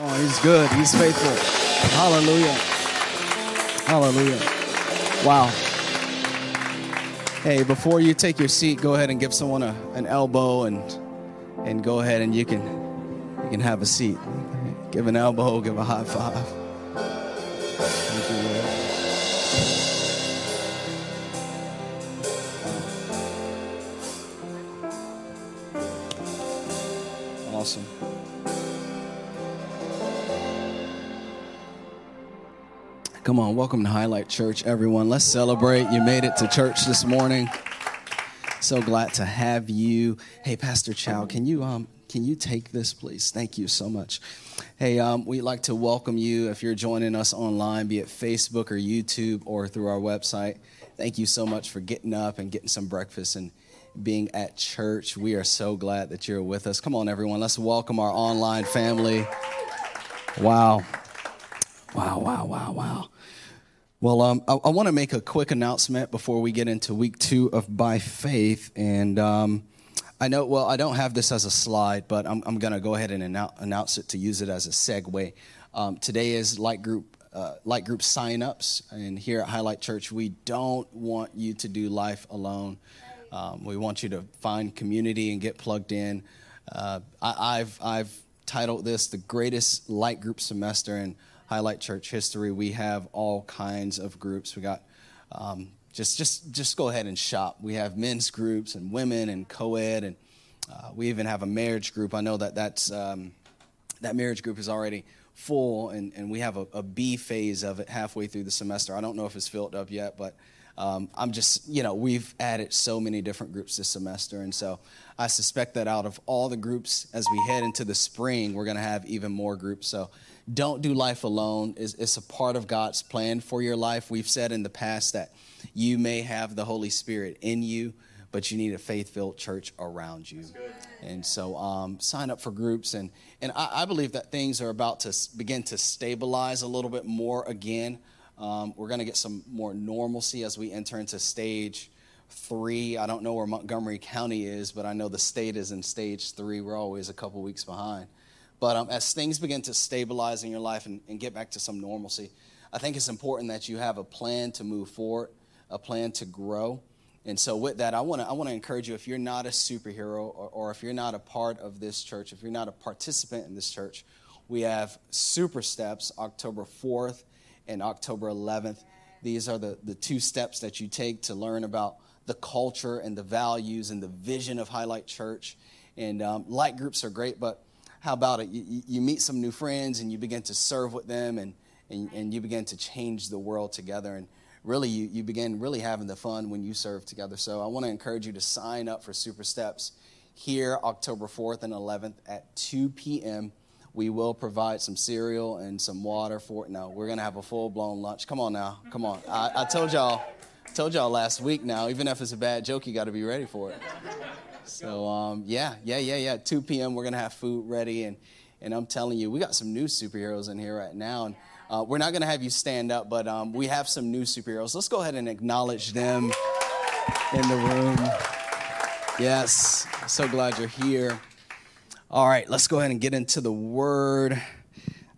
Oh, he's good. He's faithful. Hallelujah. Hallelujah. Wow. Hey, before you take your seat, go ahead and give someone a, an elbow and and go ahead and you can you can have a seat. Give an elbow, give a high five. Come on, welcome to Highlight Church, everyone. Let's celebrate. You made it to church this morning. So glad to have you. Hey, Pastor Chow, can you um can you take this, please? Thank you so much. Hey, um, we'd like to welcome you if you're joining us online, be it Facebook or YouTube or through our website. Thank you so much for getting up and getting some breakfast and being at church. We are so glad that you're with us. Come on, everyone. Let's welcome our online family. Wow. Wow, wow, wow, wow. Well, um, I, I want to make a quick announcement before we get into week two of By Faith. And um, I know, well, I don't have this as a slide, but I'm, I'm going to go ahead and annou- announce it to use it as a segue. Um, today is Light Group. Uh, light group signups, and here at Highlight Church, we don't want you to do life alone. Um, we want you to find community and get plugged in. Uh, I, I've I've titled this the greatest light group semester in Highlight Church history. We have all kinds of groups. We got um, just just just go ahead and shop. We have men's groups and women and co-ed, and uh, we even have a marriage group. I know that that's um, that marriage group is already full, and, and we have a, a B phase of it halfway through the semester. I don't know if it's filled up yet, but um, I'm just, you know, we've added so many different groups this semester. And so I suspect that out of all the groups, as we head into the spring, we're going to have even more groups. So don't do life alone. It's, it's a part of God's plan for your life. We've said in the past that you may have the Holy Spirit in you, but you need a faith filled church around you. And so um, sign up for groups. And, and I, I, believe that things are about to begin to stabilize a little bit more again. Um, we're going to get some more normalcy as we enter into stage three. I don't know where Montgomery County is, but I know the state is in stage three. We're always a couple weeks behind. But um, as things begin to stabilize in your life and, and get back to some normalcy, I think it's important that you have a plan to move forward, a plan to grow. And so, with that, I want to I encourage you. If you're not a superhero, or, or if you're not a part of this church, if you're not a participant in this church, we have Super Steps October 4th and October 11th. These are the, the two steps that you take to learn about the culture and the values and the vision of Highlight Church. And um, light groups are great, but how about it? You, you, meet some new friends and you begin to serve with them and, and, and you begin to change the world together. And really, you, you begin really having the fun when you serve together. So I want to encourage you to sign up for Super Steps here October 4th and 11th at 2 p.m we will provide some cereal and some water for it. No, we're going to have a full blown lunch. Come on now. Come on. I, I told y'all. Told y'all last week now, even if it's a bad joke, you got to be ready for it. So, um, yeah, yeah, yeah, yeah. 2 p.m., we're to have food ready. And, and I'm telling you, we got some new superheroes in here right now. And uh, we're not to have you stand up, but um, we have some new superheroes. Let's go ahead and acknowledge them in the room. Yes, so glad you're here. All right, let's go ahead and get into the word.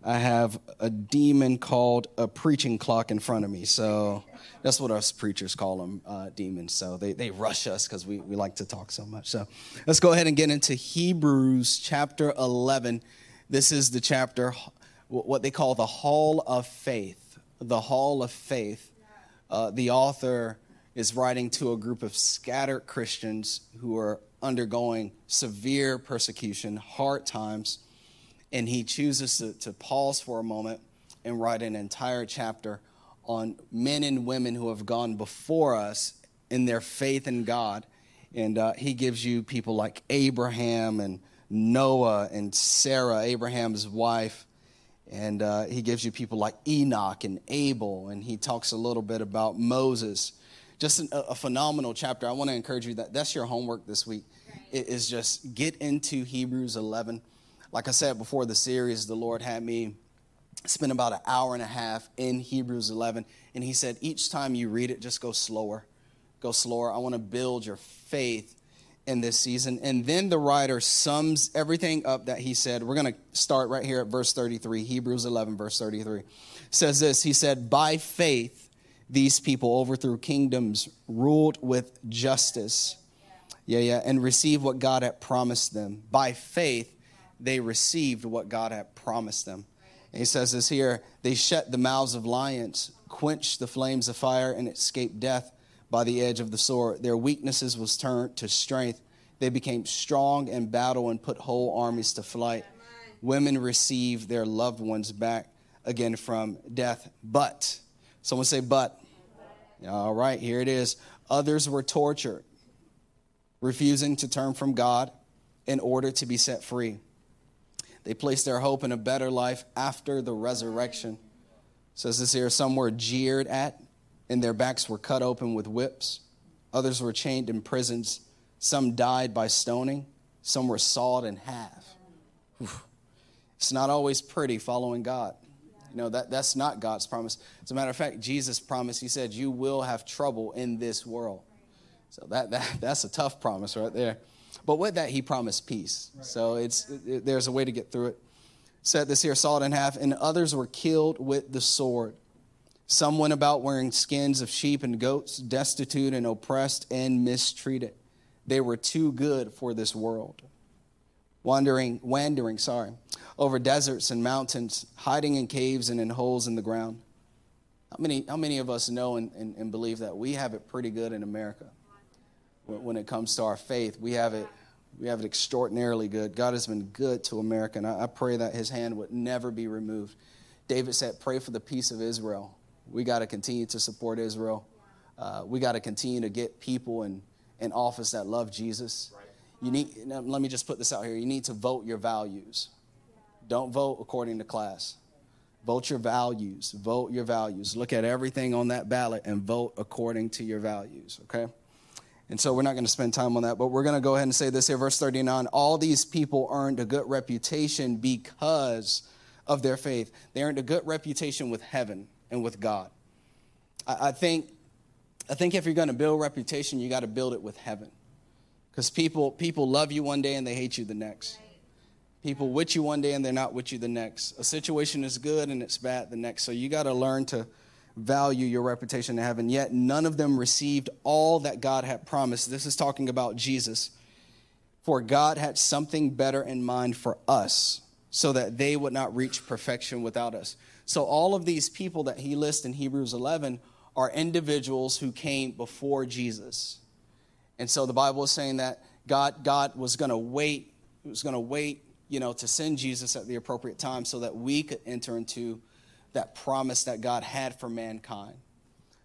I have a demon called a preaching clock in front of me. So that's what us preachers call them, uh, demons. So they, they rush us because we, we like to talk so much. So let's go ahead and get into Hebrews chapter 11. This is the chapter, what they call the Hall of Faith. The Hall of Faith. Uh, the author is writing to a group of scattered Christians who are undergoing severe persecution, hard times, and he chooses to, to pause for a moment and write an entire chapter on men and women who have gone before us in their faith in God. And uh, he gives you people like Abraham and Noah and Sarah, Abraham's wife. And uh, he gives you people like Enoch and Abel. And he talks a little bit about Moses just a, a phenomenal chapter. I want to encourage you that that's your homework this week. It is just get into Hebrews 11. Like I said before the series, the Lord had me spend about an hour and a half in Hebrews 11. And He said, each time you read it, just go slower. Go slower. I want to build your faith in this season. And then the writer sums everything up that he said. We're going to start right here at verse 33, Hebrews 11, verse 33. Says this He said, By faith, these people overthrew kingdoms, ruled with justice. Yeah, yeah, and received what God had promised them. By faith, they received what God had promised them. And he says this here they shut the mouths of lions, quenched the flames of fire, and escaped death by the edge of the sword. Their weaknesses was turned to strength. They became strong in battle and put whole armies to flight. Women received their loved ones back again from death. But, someone say, but. All right, here it is. Others were tortured, refusing to turn from God in order to be set free. They placed their hope in a better life after the resurrection. Says this here some were jeered at, and their backs were cut open with whips. Others were chained in prisons. Some died by stoning. Some were sawed in half. It's not always pretty following God. You know, that, that's not God's promise. As a matter of fact, Jesus promised, He said, You will have trouble in this world. So that, that that's a tough promise right there. But with that, He promised peace. So it's it, there's a way to get through it. Said this here, saw it in half, and others were killed with the sword. Some went about wearing skins of sheep and goats, destitute and oppressed and mistreated. They were too good for this world. Wandering, wandering, sorry, over deserts and mountains, hiding in caves and in holes in the ground. How many, how many of us know and, and, and believe that we have it pretty good in America when it comes to our faith? We have it, we have it extraordinarily good. God has been good to America, and I, I pray that His hand would never be removed. David said, Pray for the peace of Israel we got to continue to support Israel. Uh, we got to continue to get people in, in office that love Jesus. You need, let me just put this out here. You need to vote your values. Don't vote according to class. Vote your values. Vote your values. Look at everything on that ballot and vote according to your values, okay? And so we're not going to spend time on that, but we're going to go ahead and say this here, verse 39. All these people earned a good reputation because of their faith. They earned a good reputation with heaven and with God. I, I think, I think if you're going to build reputation, you got to build it with heaven. Because people, people love you one day and they hate you the next. People with you one day and they're not with you the next. A situation is good and it's bad the next. So you got to learn to value your reputation in heaven. Yet none of them received all that God had promised. This is talking about Jesus. For God had something better in mind for us so that they would not reach perfection without us. So, all of these people that he lists in Hebrews 11 are individuals who came before Jesus. And so the Bible is saying that God, God was going to wait, was going to wait, you know, to send Jesus at the appropriate time so that we could enter into that promise that God had for mankind.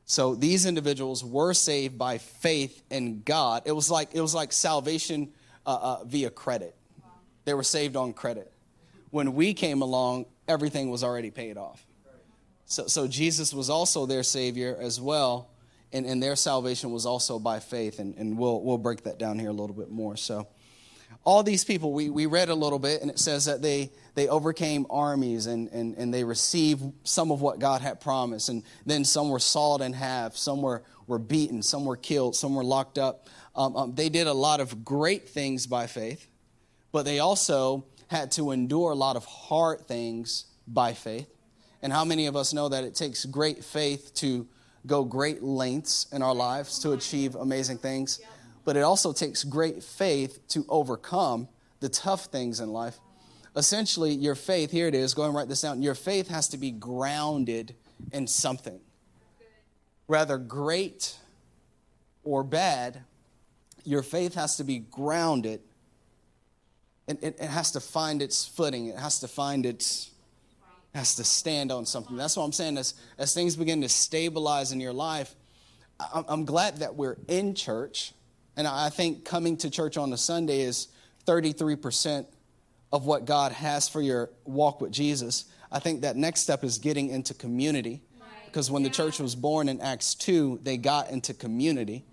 So these individuals were saved by faith in God. It was like it was like salvation uh, uh, via credit. They were saved on credit. When we came along, everything was already paid off. So, so Jesus was also their Savior as well, and, and their salvation was also by faith, and, and we'll, we'll break that down here a little bit more. So, all these people, we, we read a little bit, and it says that they, they overcame armies and, and, and they received some of what God had promised. And then some were sawed in half, some were, were beaten, some were killed, some were locked up. Um, um, they did a lot of great things by faith, but they also had to endure a lot of hard things by faith. And how many of us know that it takes great faith to go great lengths in our lives to achieve amazing things? But it also takes great faith to overcome the tough things in life. Essentially, your faith, here it is, go and write this down. Your faith has to be grounded in something. Rather great or bad, your faith has to be grounded it, it, it has to find its footing. It has to find its has to stand on something. That's what I'm saying. As, as things begin to stabilize in your life, I'm, I'm glad that we're in church. And I think coming to church on a Sunday is 33% of what God has for your walk with Jesus. I think that next step is getting into community. Because when the church was born in Acts 2, they got into community.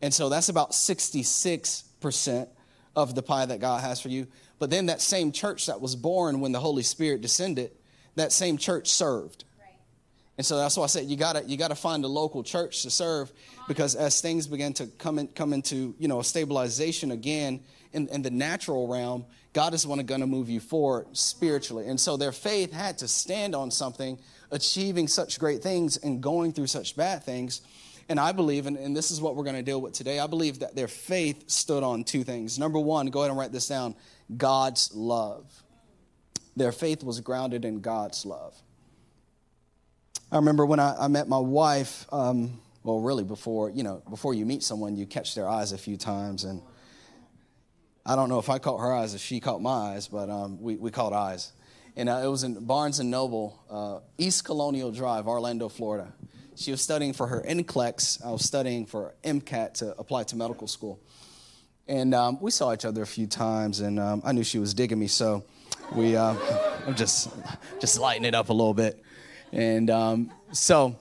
And so that's about 66% of the pie that God has for you. But then that same church that was born when the Holy Spirit descended, that same church served. And so that's why I said you gotta you gotta find a local church to serve because as things begin to come in, come into you know stabilization again in, in the natural realm, God is going to move you forward spiritually. And so their faith had to stand on something, achieving such great things and going through such bad things. And I believe, and, and this is what we're to deal with today, I believe that their faith stood on two things. Number one, go ahead and write this down God's love. Their faith was grounded in God's love. I remember when I, I met my wife, um, well, really before, you know, before you meet someone, you catch their eyes a few times. And I don't know if I caught her eyes, if she caught my eyes, but um, we, we caught eyes. And uh, it was in Barnes and Noble, uh, East Colonial Drive, Orlando, Florida. She was studying for her NCLEX. I was studying for MCAT to apply to medical school. And um, we saw each other a few times, and um, I knew she was digging me, so we, uh, I'm just, just lighting it up a little bit. And um, so,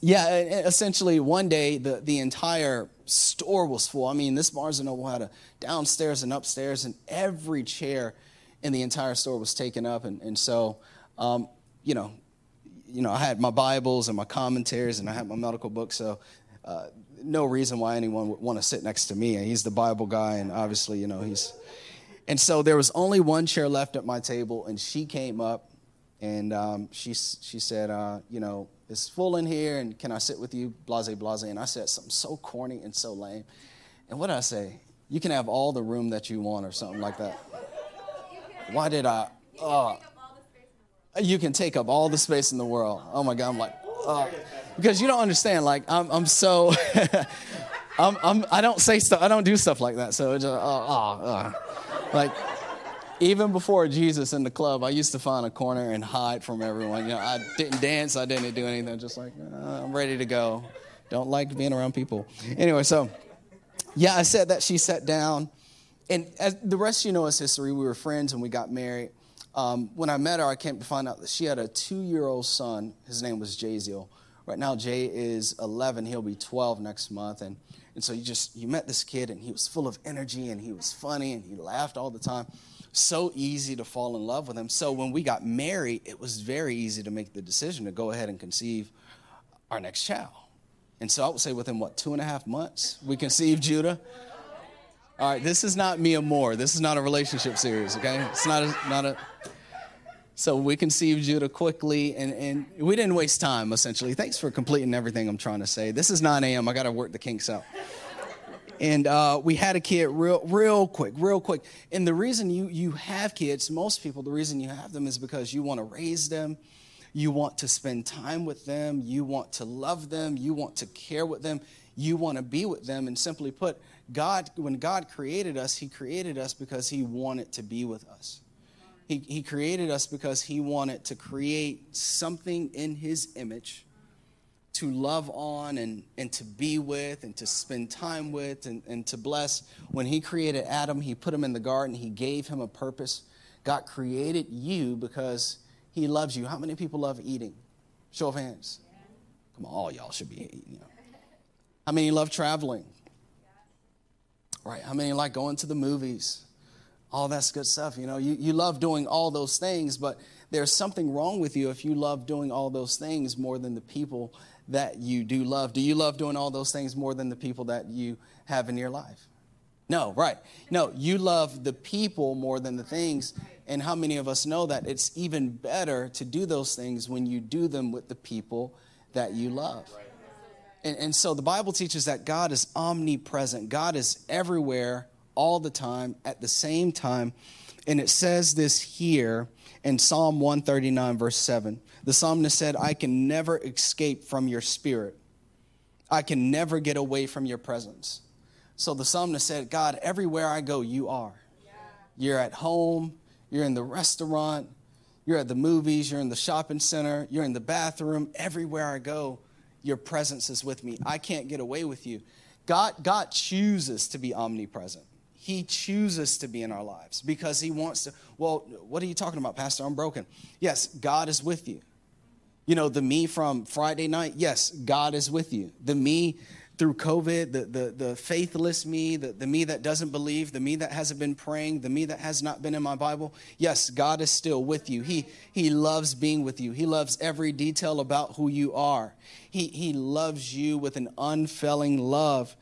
yeah, essentially, one day the, the entire store was full. I mean, this Barnes and Noble had a downstairs and upstairs, and every chair in the entire store was taken up. And, and so, um, you know, you know, I had my Bibles and my commentaries, and I had my medical books. So, uh, no reason why anyone would want to sit next to me. And He's the Bible guy, and obviously, you know, he's. And so there was only one chair left at my table, and she came up, and um, she she said, uh, you know, it's full in here, and can I sit with you? Blase, blase. And I said something so corny and so lame. And what did I say? You can have all the room that you want, or something like that. Why did I? Uh, you can take up all the space in the world. Oh my God, I'm like, uh, because you don't understand. Like, I'm, I'm so, I'm, I'm, I don't say stuff, I don't do stuff like that. So it's just, uh, uh, uh. like, even before Jesus in the club, I used to find a corner and hide from everyone. You know, I didn't dance, I didn't do anything. Just like, uh, I'm ready to go. Don't like being around people. Anyway, so yeah, I said that she sat down, and as the rest you know is history. We were friends and we got married. Um, when I met her, I came to find out that she had a two-year-old son. His name was Jaziel. Right now, Jay is 11. He'll be 12 next month, and and so you just you met this kid, and he was full of energy, and he was funny, and he laughed all the time so easy to fall in love with him. So when we got married, it was very easy to make the decision to go ahead and conceive our next child. And so I would say within what, two and a half months, we conceived Judah. All right, this is not Mia Moore. This is not a relationship series, okay? It's not a, not a. So we conceived Judah quickly, and, and we didn't waste time, essentially. Thanks for completing everything I'm trying to say. This is 9 a.m. I got to work the kinks out and uh, we had a kid real, real quick, real quick. And the reason you you have kids, most people, the reason you have them is because you want to raise them, you want to spend time with them, you want to love them, you want to care with them, you want to be with them. And simply put, God, when God created us, He created us because He wanted to be with us. He, he created us because He wanted to create something in His image to love on and, and to be with and to spend time with and, and to bless. When he created Adam, he put him in the garden, he gave him a purpose. God created you because he loves you. How many people love eating? Show of hands. Come on, all y'all should be eating. You know. How many love traveling? Right. How many like going to the movies? All that's good stuff. You know, you, you love doing all those things, but there's something wrong with you if you love doing all those things more than the people that you do love. Do you love doing all those things more than the people that you have in your life? No, right. No, you love the people more than the things. And how many of us know that it's even better to do those things when you do them with the people that you love? And, and so the Bible teaches that God is omnipresent, God is everywhere all the time at the same time. And it says this here in Psalm 139, verse 7. The psalmist said, I can never escape from your spirit. I can never get away from your presence. So the psalmist said, God, everywhere I go, you are. You're at home, you're in the restaurant, you're at the movies, you're in the shopping center, you're in the bathroom. Everywhere I go, your presence is with me. I can't get away with you. God, God chooses to be omnipresent. He chooses to be in our lives because He wants to. Well, what are you talking about, Pastor? I'm broken. Yes, God is with you. You know, the me from Friday night, yes, God is with you. The me through COVID, the, the, the faithless me, the, the me that doesn't believe, the me that hasn't been praying, the me that has not been in my Bible, yes, God is still with you. He, he loves being with you. He loves every detail about who you are. He, he loves you with an unfailing love.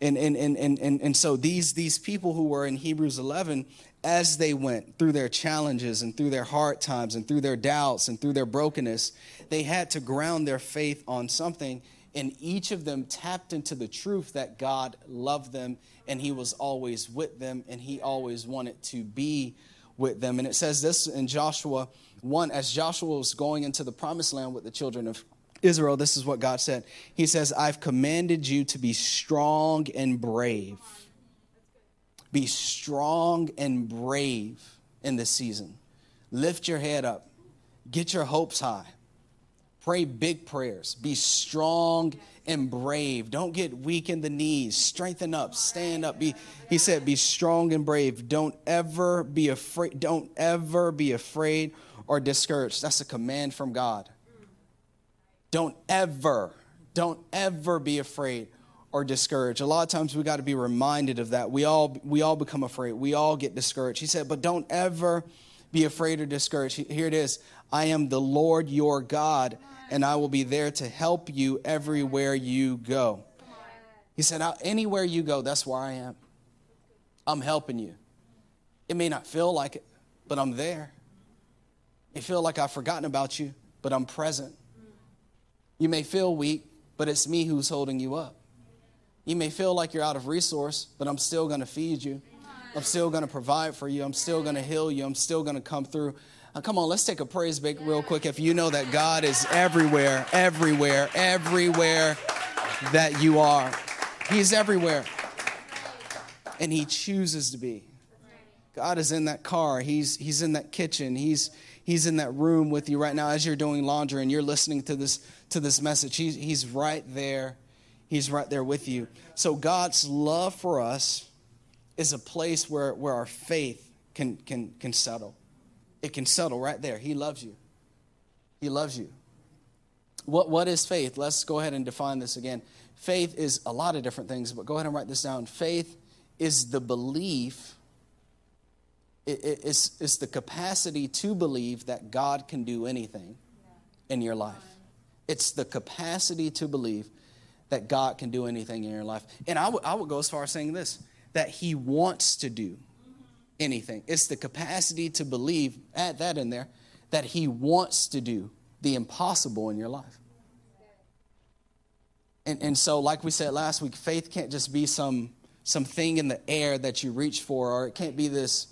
And, and, and, and, and, and so these, these people who were in Hebrews 11, as they went through their challenges and through their hard times and through their doubts and through their brokenness, they had to ground their faith on something and each of them tapped into the truth that God loved them and He was always with them and He always wanted to be with them. And it says this in Joshua 1 as Joshua was going into the promised land with the children of Israel, this is what God said. He says, I've commanded you to be strong and brave. Be strong and brave in this season. Lift your head up, get your hopes high Pray big prayers. Be strong and brave. Don't get weak in the knees. Strengthen up. Stand up. Be, he said, be strong and brave. Don't ever be afraid. Don't ever be afraid or discouraged. That's a command from God. Don't ever, don't ever be afraid or discouraged. A lot of times we got to be reminded of that. We all we all become afraid. We all get discouraged. He said, but don't ever be afraid or discouraged. Here it is. I am the Lord your God and I will be there to help you everywhere you go. He said, Anywhere you go, that's where I am. I'm helping you. It may not feel like it, but I'm there. You feel like I've forgotten about you, but I'm present. You may feel weak, but it's me who's holding you up. You may feel like you're out of resource, but I'm still going to feed you. I'm still going to provide for you. I'm still going to heal you. I'm still going to come through. Uh, come on, let's take a praise break real quick. If you know that God is everywhere, everywhere, everywhere that you are, He's everywhere. And He chooses to be. God is in that car. He's, he's in that kitchen. He's, he's in that room with you right now as you're doing laundry and you're listening to this, to this message. He's, he's right there. He's right there with you. So God's love for us is a place where, where our faith can, can, can settle. It can settle right there. He loves you. He loves you. What, what is faith? Let's go ahead and define this again. Faith is a lot of different things, but go ahead and write this down. Faith is the belief, it, it, it's, it's the capacity to believe that God can do anything in your life. It's the capacity to believe that God can do anything in your life. And I, w- I would go as far as saying this that He wants to do anything. It's the capacity to believe, add that in there, that He wants to do the impossible in your life. And, and so, like we said last week, faith can't just be some, some thing in the air that you reach for, or it can't be this,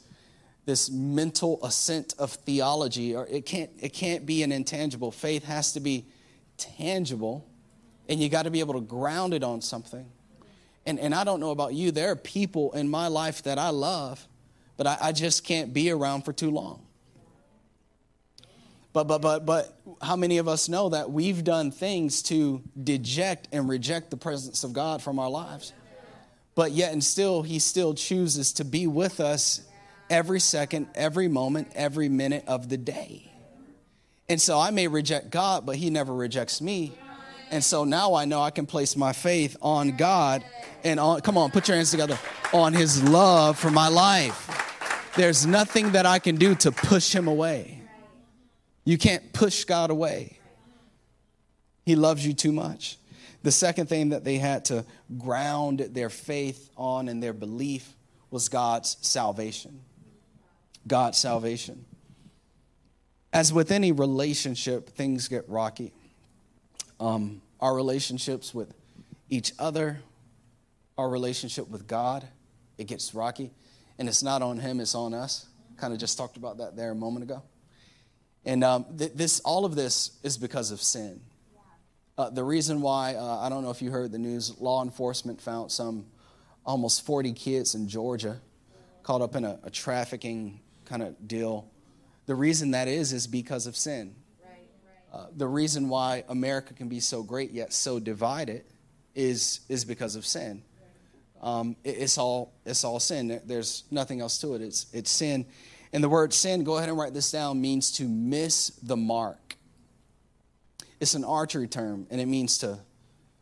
this mental assent of theology, or it can't, it can't be an intangible. Faith has to be tangible, and you got to be able to ground it on something. And, and I don't know about you, there are people in my life that I love but I, I just can't be around for too long. But, but, but, but how many of us know that we've done things to deject and reject the presence of God from our lives? But yet and still, He still chooses to be with us every second, every moment, every minute of the day. And so I may reject God, but He never rejects me. And so now I know I can place my faith on God and on, come on, put your hands together, on His love for my life. There's nothing that I can do to push him away. You can't push God away. He loves you too much. The second thing that they had to ground their faith on and their belief was God's salvation. God's salvation. As with any relationship, things get rocky. Um, our relationships with each other, our relationship with God, it gets rocky. And it's not on him, it's on us. Kind of just talked about that there a moment ago. And um, th- this, all of this is because of sin. Uh, the reason why, uh, I don't know if you heard the news, law enforcement found some almost 40 kids in Georgia caught up in a, a trafficking kind of deal. The reason that is, is because of sin. Uh, the reason why America can be so great yet so divided is, is because of sin um, it, it's all it's all sin. There's nothing else to it. It's it's sin, and the word sin. Go ahead and write this down. Means to miss the mark. It's an archery term, and it means to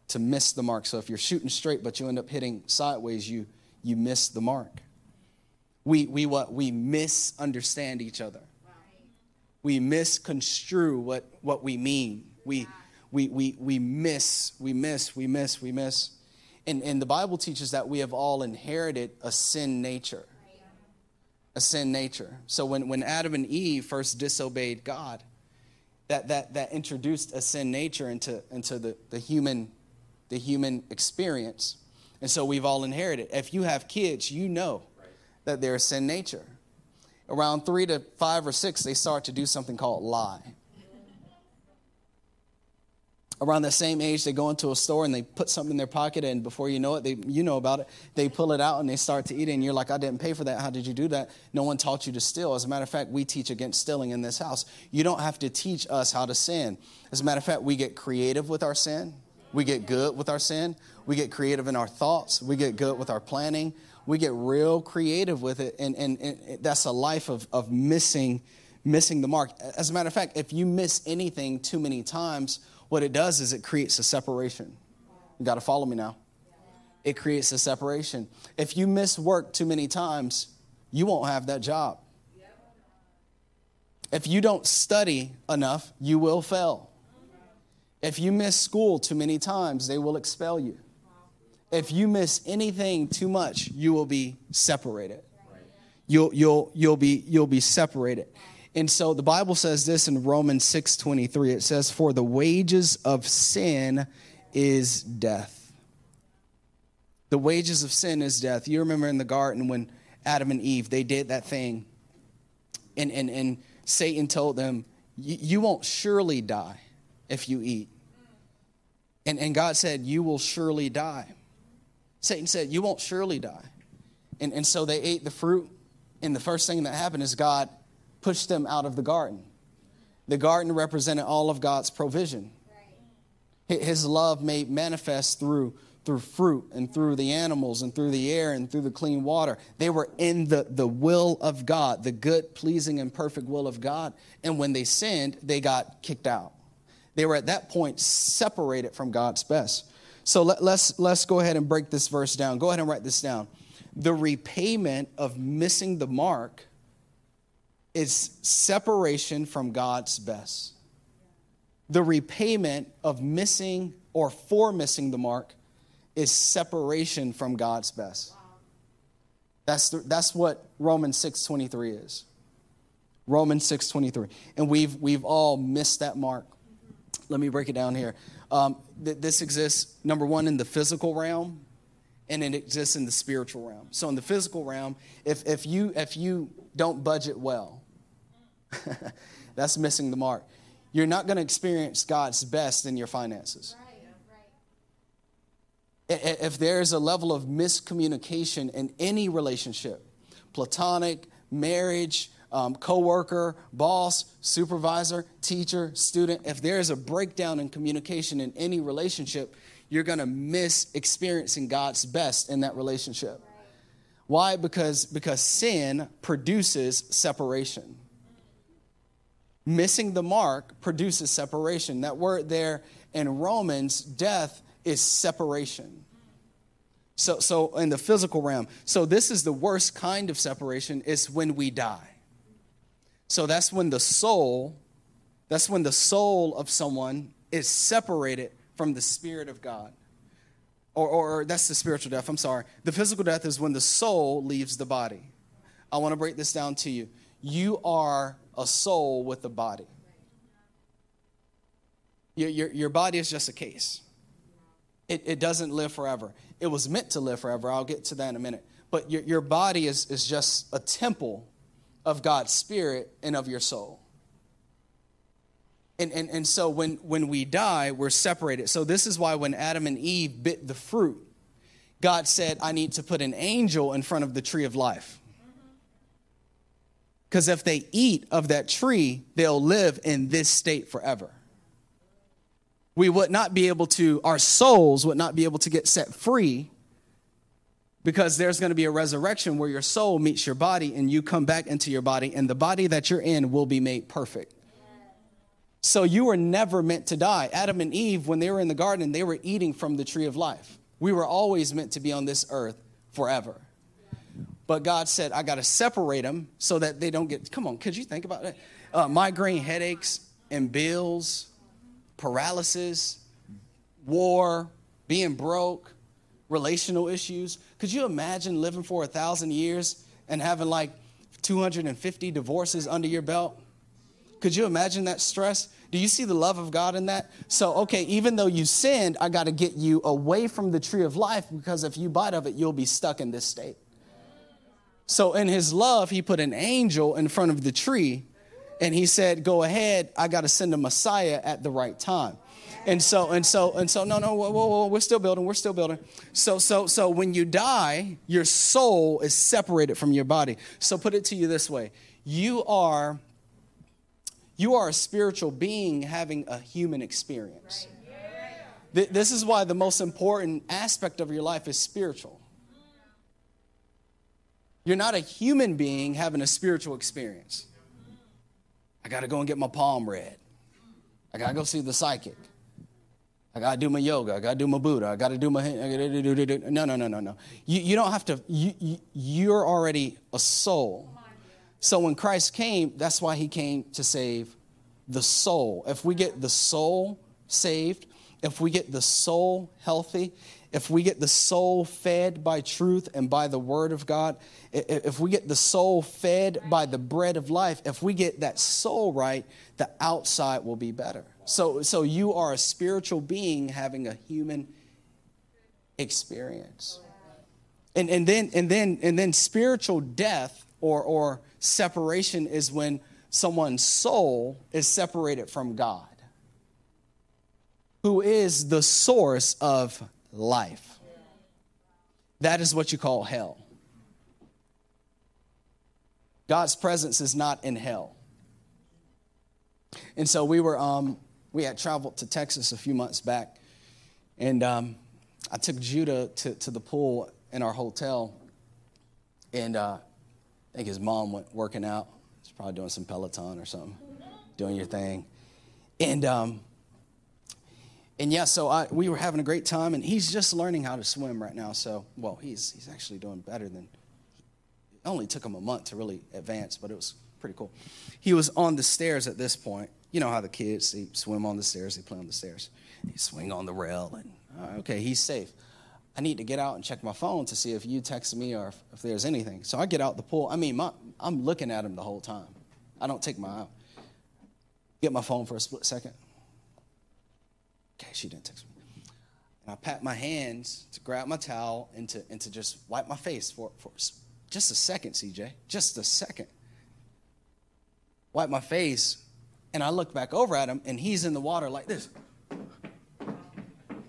to miss the mark. So if you're shooting straight but you end up hitting sideways, you you miss the mark. We we what we misunderstand each other. We misconstrue what what we mean. We we we we miss, we miss, we miss, we miss. And and the Bible teaches that we have all inherited a sin nature. A sin nature. So when, when Adam and Eve first disobeyed God, that, that, that introduced a sin nature into, into the, the human the human experience. And so we've all inherited. If you have kids, you know that they're a sin nature. Around three to five or six, they start to do something called lie. Around the same age, they go into a store and they put something in their pocket, and before you know it, they, you know about it, they pull it out and they start to eat it, and you're like, I didn't pay for that. How did you do that? No one taught you to steal. As a matter of fact, we teach against stealing in this house. You don't have to teach us how to sin. As a matter of fact, we get creative with our sin. We get good with our sin. We get creative in our thoughts. We get good with our planning. We get real creative with it. And, and, and that's a life of, of missing, missing the mark. As a matter of fact, if you miss anything too many times, what it does is it creates a separation. You got to follow me now. It creates a separation. If you miss work too many times, you won't have that job. If you don't study enough, you will fail. If you miss school too many times, they will expel you. If you miss anything too much, you will be separated. You'll, you'll, you'll, be, you'll be separated. And so the Bible says this in Romans 6 23. It says, For the wages of sin is death. The wages of sin is death. You remember in the garden when Adam and Eve, they did that thing. And, and, and Satan told them, You won't surely die if you eat. And, and God said, You will surely die. Satan said, You won't surely die. And, and so they ate the fruit, and the first thing that happened is God pushed them out of the garden. The garden represented all of God's provision. His love made manifest through, through fruit and through the animals and through the air and through the clean water. They were in the, the will of God, the good, pleasing, and perfect will of God. And when they sinned, they got kicked out. They were at that point separated from God's best. So let, let's, let's go ahead and break this verse down. Go ahead and write this down. The repayment of missing the mark is separation from God's best. The repayment of missing or for missing the mark is separation from God's best. That's, the, that's what Romans 6.23 is. Romans 6.23. And we've, we've all missed that mark. Let me break it down here. Um, th- this exists, number one, in the physical realm, and it exists in the spiritual realm. So, in the physical realm, if, if, you, if you don't budget well, that's missing the mark. You're not going to experience God's best in your finances. If there's a level of miscommunication in any relationship, platonic, marriage, um, coworker, boss, supervisor, teacher, student, if there is a breakdown in communication in any relationship, you're going to miss experiencing God's best in that relationship. Why? Because, because sin produces separation. Missing the mark produces separation. That word there in Romans, death is separation. So, so in the physical realm, so this is the worst kind of separation, is when we die. So that's when the soul, that's when the soul of someone is separated from the Spirit of God. Or, or, that's the spiritual death, I'm sorry. The physical death is when the soul leaves the body. I want to break this down to you. You are a soul with a body. Your, your, your body is just a case, it, it doesn't live forever. It was meant to live forever. I'll get to that in a minute. But your, your body is, is just a temple of God's spirit and of your soul. And, and, and so when, when we die, we're separated. So this is why when Adam and Eve bit the fruit, God said, I need to put an angel in front of the tree of life. Because if they eat of that tree, they'll live in this state forever. We would not be able to, our souls would not be able to get set free because there's going to be a resurrection where your soul meets your body and you come back into your body, and the body that you're in will be made perfect. So you were never meant to die. Adam and Eve, when they were in the garden, they were eating from the tree of life. We were always meant to be on this earth forever. But God said, I got to separate them so that they don't get, come on, could you think about that? Uh, migraine headaches and bills, paralysis, war, being broke, relational issues. Could you imagine living for a thousand years and having like 250 divorces under your belt? Could you imagine that stress? Do you see the love of God in that? So, okay, even though you sinned, I got to get you away from the tree of life because if you bite of it, you'll be stuck in this state. So, in his love, he put an angel in front of the tree and he said, Go ahead, I got to send a Messiah at the right time. And so, and so, and so, no, no, whoa, whoa, whoa, we're still building, we're still building. So, so, so when you die, your soul is separated from your body. So put it to you this way you are you are a spiritual being having a human experience. This is why the most important aspect of your life is spiritual. You're not a human being having a spiritual experience. I got to go and get my palm read. I got to go see the psychic. I got to do my yoga. I got to do my Buddha. I got to do my. No, no, no, no, no. You, you don't have to. You, you, you're already a soul. So when Christ came, that's why he came to save the soul. If we get the soul saved, if we get the soul healthy, if we get the soul fed by truth and by the word of God, if we get the soul fed by the bread of life, if we get that soul right, the outside will be better. So, so you are a spiritual being having a human experience. And, and then and then and then spiritual death or or separation is when someone's soul is separated from God, who is the source of life. That is what you call hell. God's presence is not in hell. And so we were, um, we had traveled to Texas a few months back, and um, I took Judah to, to the pool in our hotel, and uh, I think his mom went working out. He's probably doing some Peloton or something, doing your thing. And um, and yeah, so I, we were having a great time, and he's just learning how to swim right now. So, well, he's he's actually doing better than. It only took him a month to really advance, but it was pretty cool. He was on the stairs at this point. You know how the kids they swim on the stairs, they play on the stairs, they swing on the rail, and uh, okay, he's safe. I need to get out and check my phone to see if you text me or if, if there's anything. So I get out the pool. I mean, my, I'm looking at him the whole time. I don't take my out. Get my phone for a split second. Okay, she didn't text me. And I pat my hands to grab my towel and to, and to just wipe my face for, for just a second, CJ. Just a second. Wipe my face, and I look back over at him, and he's in the water like this.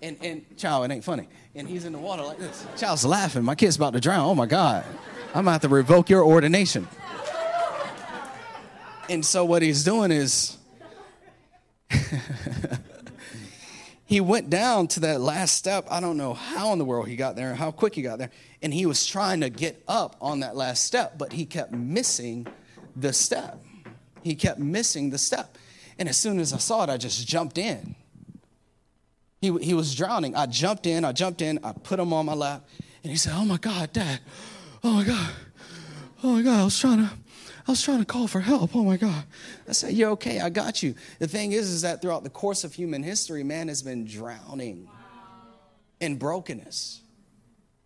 And, and child, it ain't funny. And he's in the water like this. Child's laughing. My kid's about to drown. Oh my God. I'm about to revoke your ordination. And so what he's doing is he went down to that last step. I don't know how in the world he got there, how quick he got there. And he was trying to get up on that last step, but he kept missing the step. He kept missing the step. And as soon as I saw it, I just jumped in. He, he was drowning. I jumped in, I jumped in, I put him on my lap, and he said, Oh my God, Dad. Oh my God. Oh my God, I was trying to. I was trying to call for help. Oh my God. I said, You're okay. I got you. The thing is, is that throughout the course of human history, man has been drowning in brokenness,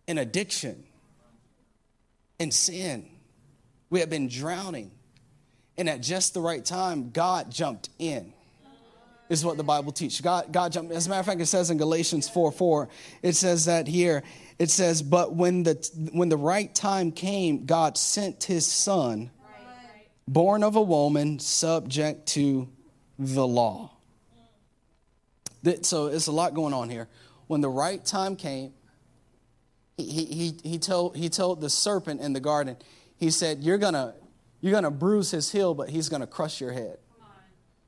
in addiction, in sin. We have been drowning. And at just the right time, God jumped in is what the Bible teaches. God, God jumped. As a matter of fact, it says in Galatians 4 4, it says that here, it says, But when the when the right time came, God sent his son, born of a woman, subject to the law. So it's a lot going on here. When the right time came, he, he, he, told, he told the serpent in the garden, he said, You're gonna, you're gonna bruise his heel, but he's gonna crush your head.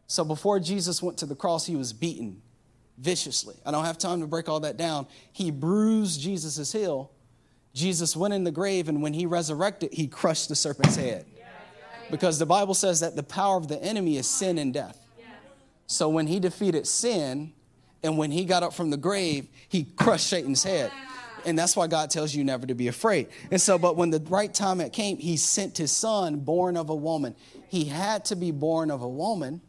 So before Jesus went to the cross, he was beaten viciously. I don't have time to break all that down. He bruised Jesus' heel. Jesus went in the grave, and when he resurrected, he crushed the serpent's head. Because the Bible says that the power of the enemy is sin and death. So when he defeated sin and when he got up from the grave, he crushed Satan's head. And that's why God tells you never to be afraid. And so, but when the right time it came, he sent his son, born of a woman. He had to be born of a woman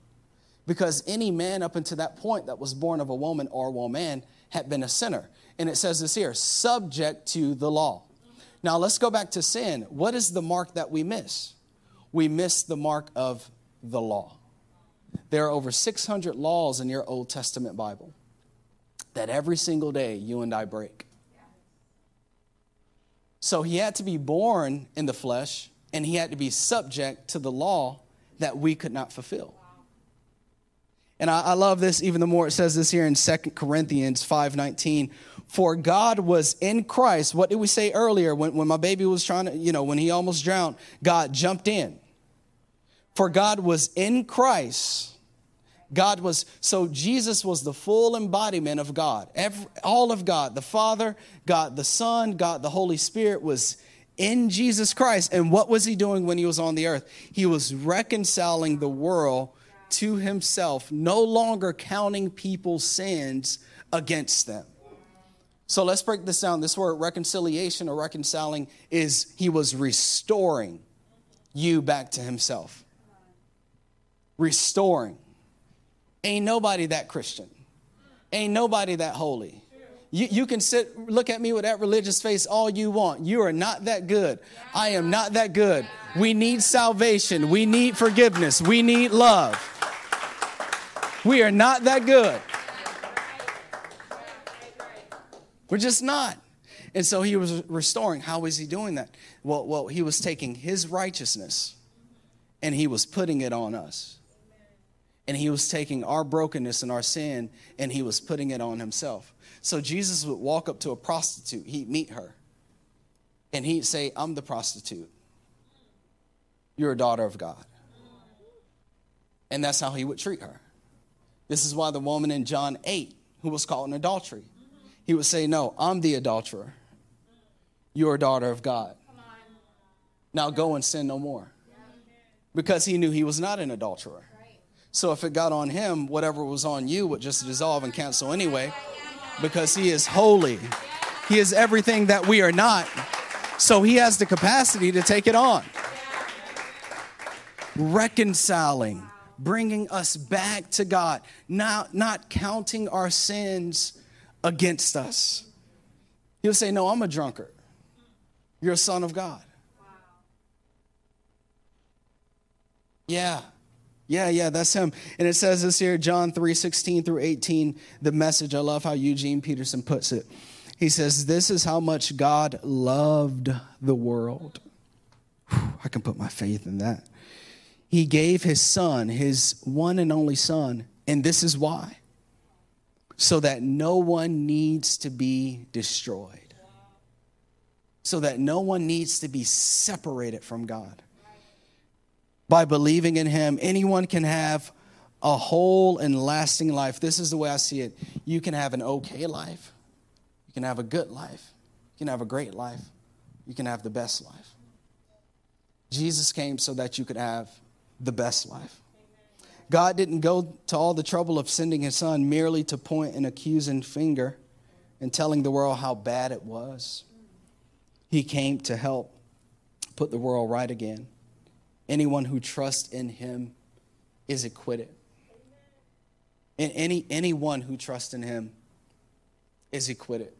because any man up until that point that was born of a woman or a woman had been a sinner. And it says this here subject to the law. Now let's go back to sin. What is the mark that we miss? We miss the mark of the law. There are over 600 laws in your Old Testament Bible that every single day you and I break. So he had to be born in the flesh and he had to be subject to the law that we could not fulfill. And I, I, love this even the more it says this here in Second Corinthians 5:19. For God was in Christ. What did we say earlier when, when my baby was trying to, you know, when he almost drowned, God jumped in. For God was in Christ God was, so Jesus was the full embodiment of God. Every, all of God, the Father, God, the Son, God, the Holy Spirit was in Jesus Christ. And what was he doing when he was on the earth? He was reconciling the world to himself, no longer counting people's sins against them. So let's break this down. This word reconciliation or reconciling is he was restoring you back to himself. Restoring. Ain't nobody that Christian. Ain't nobody that holy. You, you can sit, look at me with that religious face all you want. You are not that good. I am not that good. We need salvation. We need forgiveness. We need love. We are not that good. We're just not. And so he was restoring. How was he doing that? Well, well, he was taking his righteousness and he was putting it on us and he was taking our brokenness and our sin and he was putting it on himself. So Jesus would walk up to a prostitute, he'd meet her, and he'd say, I'm the prostitute. You're a daughter of God. And that's how he would treat her. This is why the woman in John 8, who was caught in adultery, he would say, No, I'm the adulterer. You're a daughter of God. Now go and sin no more. Because he knew he was not an adulterer. So if it got on him, whatever was on you would just dissolve and cancel anyway, because he is holy. He is everything that we are not. So he has the capacity to take it on. Reconciling, bringing us back to God, not, not counting our sins against us. He'll say, No, I'm a drunkard. You're a son of God. Yeah, yeah, yeah, that's him. And it says this here, John 3 16 through 18, the message. I love how Eugene Peterson puts it. He says, This is how much God loved the world. Whew, I can put my faith in that. He gave his son, his one and only son, and this is why so that no one needs to be destroyed, so that no one needs to be separated from God by believing in Him. Anyone can have a whole and lasting life. This is the way I see it. You can have an okay life, you can have a good life, you can have a great life, you can have the best life. Jesus came so that you could have the best life. God didn't go to all the trouble of sending his son merely to point an accusing finger and telling the world how bad it was. He came to help put the world right again. Anyone who trusts in him is acquitted. And any, anyone who trusts in him is acquitted.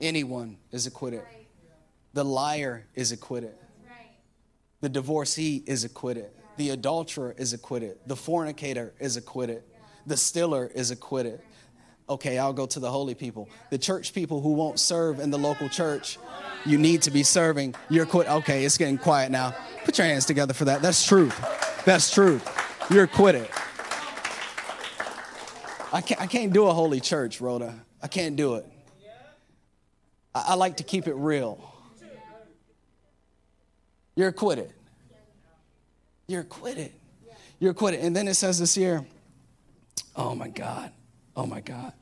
Anyone is acquitted. The liar is acquitted. The divorcee is acquitted. The adulterer is acquitted. The fornicator is acquitted. The stiller is acquitted. Okay, I'll go to the holy people. The church people who won't serve in the local church you need to be serving. You're quit. Okay, it's getting quiet now. Put your hands together for that. That's truth. That's truth. You're quitted. I can't, I can't do a holy church, Rhoda. I can't do it. I, I like to keep it real. You're acquitted. You're acquitted. You're acquitted. And then it says this here. Oh my God. Oh my God.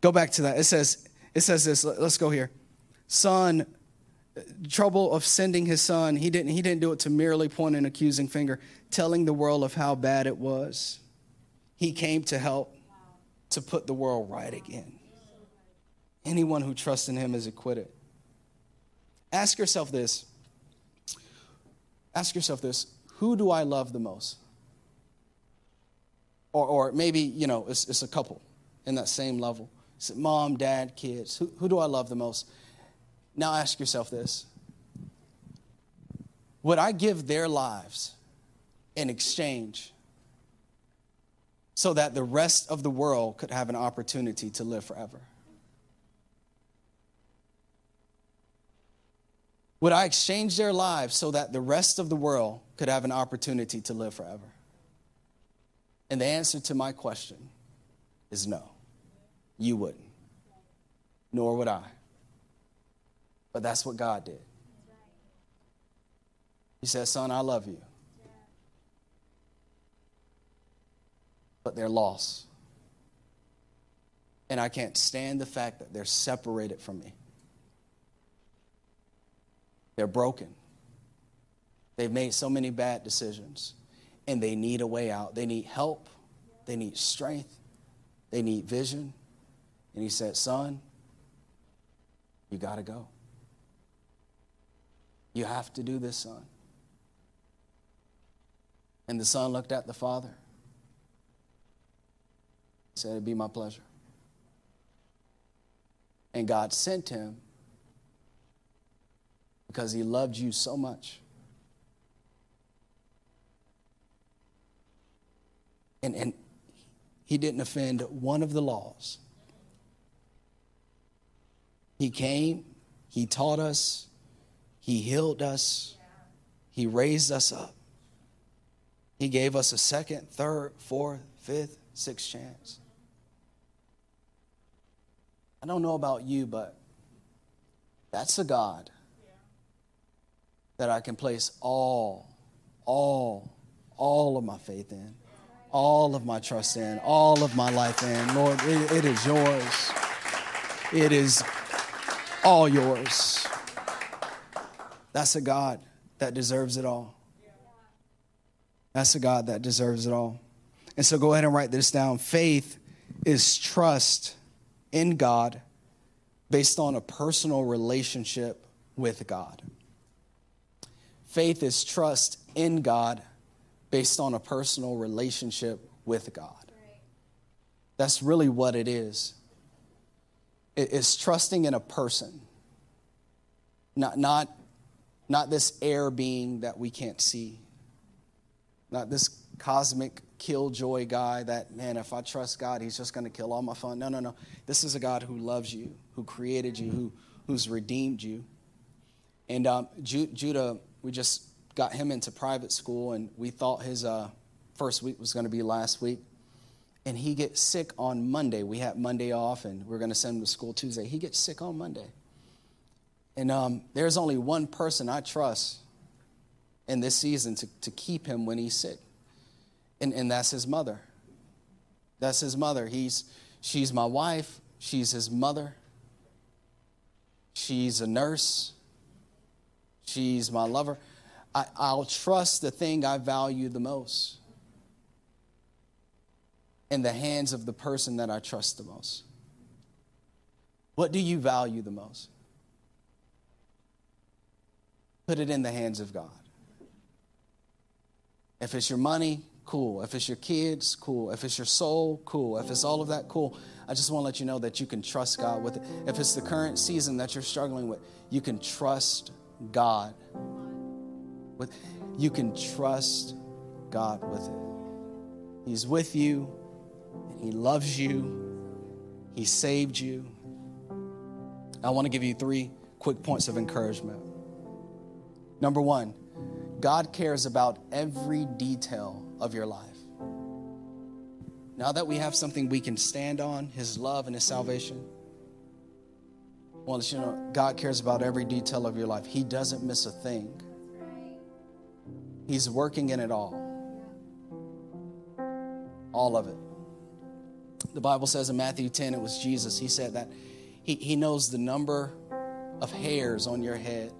Go back to that. It says, it says this. Let's go here. Son, trouble of sending his son, he didn't, he didn't do it to merely point an accusing finger, telling the world of how bad it was. He came to help to put the world right again. Anyone who trusts in him is acquitted. Ask yourself this. Ask yourself this who do I love the most? Or, or maybe, you know, it's, it's a couple in that same level. It's mom, dad, kids. Who, who do I love the most? Now ask yourself this Would I give their lives in exchange so that the rest of the world could have an opportunity to live forever? Would I exchange their lives so that the rest of the world could have an opportunity to live forever? And the answer to my question is no. You wouldn't. Nor would I. But that's what God did. He said, Son, I love you. But they're lost. And I can't stand the fact that they're separated from me. They're broken. They've made so many bad decisions and they need a way out. They need help. They need strength. They need vision. And he said, Son, you got to go. You have to do this, son. And the son looked at the father. Said, It'd be my pleasure. And God sent him because he loved you so much. And, and he didn't offend one of the laws. He came, he taught us, he healed us, he raised us up. He gave us a second, third, fourth, fifth, sixth chance. I don't know about you, but that's a God that I can place all, all, all of my faith in, all of my trust in, all of my life in. Lord, it, it is yours. It is all yours. That's a God that deserves it all. That's a God that deserves it all. And so go ahead and write this down. Faith is trust in God based on a personal relationship with God. Faith is trust in God based on a personal relationship with God. That's really what it is. It's trusting in a person, not, not, not this air being that we can't see, not this cosmic killjoy guy that, man, if I trust God, he's just going to kill all my fun. No, no, no. This is a God who loves you, who created you, who, who's redeemed you. And um, Judah we just got him into private school, and we thought his uh, first week was going to be last week. And he gets sick on Monday. We had Monday off, and we are going to send him to school Tuesday. He gets sick on Monday. And um, there's only one person I trust in this season to, to keep him when he's sick, and, and that's his mother. That's his mother. He's, she's my wife, she's his mother, she's a nurse. She's my lover. I, I'll trust the thing I value the most in the hands of the person that I trust the most. What do you value the most? Put it in the hands of God. If it's your money, cool. If it's your kids, cool. If it's your soul, cool. If it's all of that, cool. I just want to let you know that you can trust God with it. If it's the current season that you're struggling with, you can trust God with you can trust God with it. He's with you, and He loves you, He saved you. I want to give you three quick points of encouragement. Number one, God cares about every detail of your life. Now that we have something we can stand on, His love and His salvation, well, you know, God cares about every detail of your life. He doesn't miss a thing. He's working in it all. All of it. The Bible says in Matthew 10, it was Jesus. He said that he, he knows the number of hairs on your head.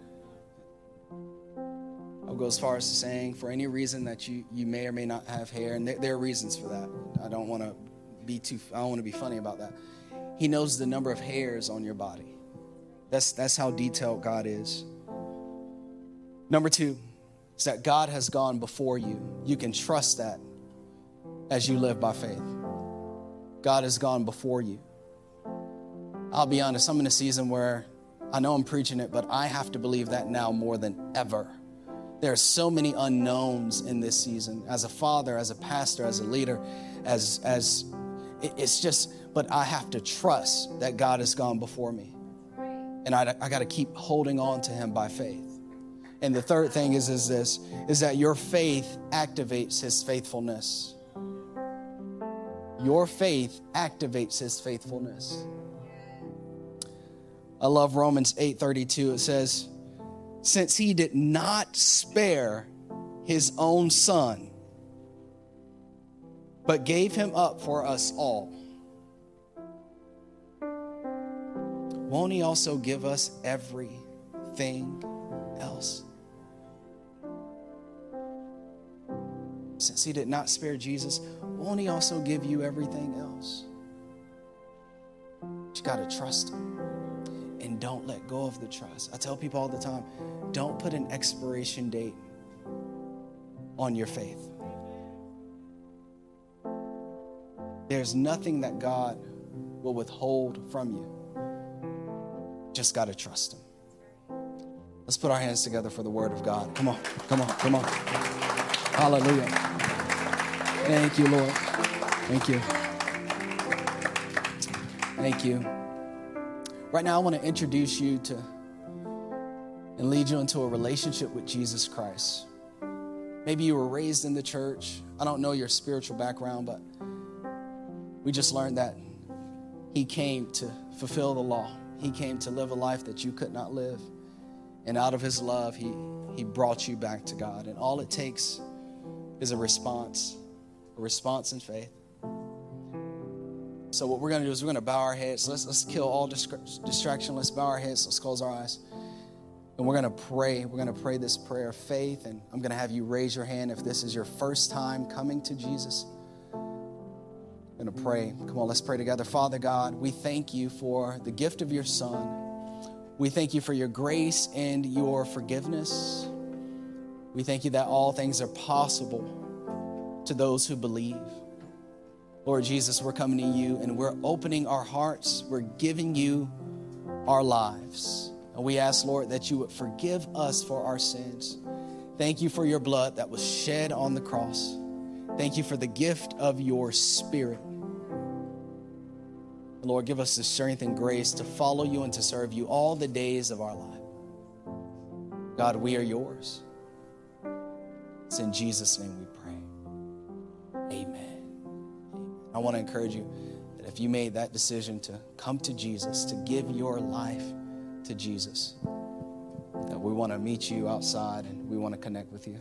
Go as far as saying, for any reason that you, you may or may not have hair, and there, there are reasons for that. I don't want to be too, I don't want to be funny about that. He knows the number of hairs on your body. That's, that's how detailed God is. Number two is that God has gone before you. You can trust that as you live by faith. God has gone before you. I'll be honest, I'm in a season where I know I'm preaching it, but I have to believe that now more than ever. There are so many unknowns in this season. As a father, as a pastor, as a leader, as as it's just, but I have to trust that God has gone before me. And I, I got to keep holding on to him by faith. And the third thing is, is this, is that your faith activates his faithfulness. Your faith activates his faithfulness. I love Romans 8:32. It says, "Since he did not spare his own son, but gave him up for us all, won't he also give us everything else?" Since he did not spare Jesus, won't he also give you everything else? You got to trust him and don't let go of the trust. I tell people all the time don't put an expiration date on your faith. There's nothing that God will withhold from you. Just got to trust Him. Let's put our hands together for the Word of God. Come on, come on, come on. Hallelujah. Thank you, Lord. Thank you. Thank you. Right now, I want to introduce you to and lead you into a relationship with Jesus Christ. Maybe you were raised in the church. I don't know your spiritual background, but we just learned that He came to fulfill the law. He came to live a life that you could not live. And out of His love, He, he brought you back to God. And all it takes is a response, a response in faith. So what we're going to do is we're going to bow our heads. Let's let's kill all distraction. Let's bow our heads. Let's close our eyes. And we're going to pray. We're going to pray this prayer of faith. And I'm going to have you raise your hand if this is your first time coming to Jesus. I'm going to pray. Come on, let's pray together. Father God, we thank you for the gift of your Son. We thank you for your grace and your forgiveness. We thank you that all things are possible to those who believe. Lord Jesus, we're coming to you and we're opening our hearts. We're giving you our lives. And we ask, Lord, that you would forgive us for our sins. Thank you for your blood that was shed on the cross. Thank you for the gift of your spirit. Lord, give us the strength and grace to follow you and to serve you all the days of our life. God, we are yours. It's in Jesus' name we pray. Amen. I want to encourage you that if you made that decision to come to Jesus, to give your life to Jesus, that we want to meet you outside and we want to connect with you.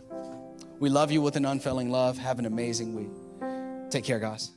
We love you with an unfailing love. Have an amazing week. Take care, guys.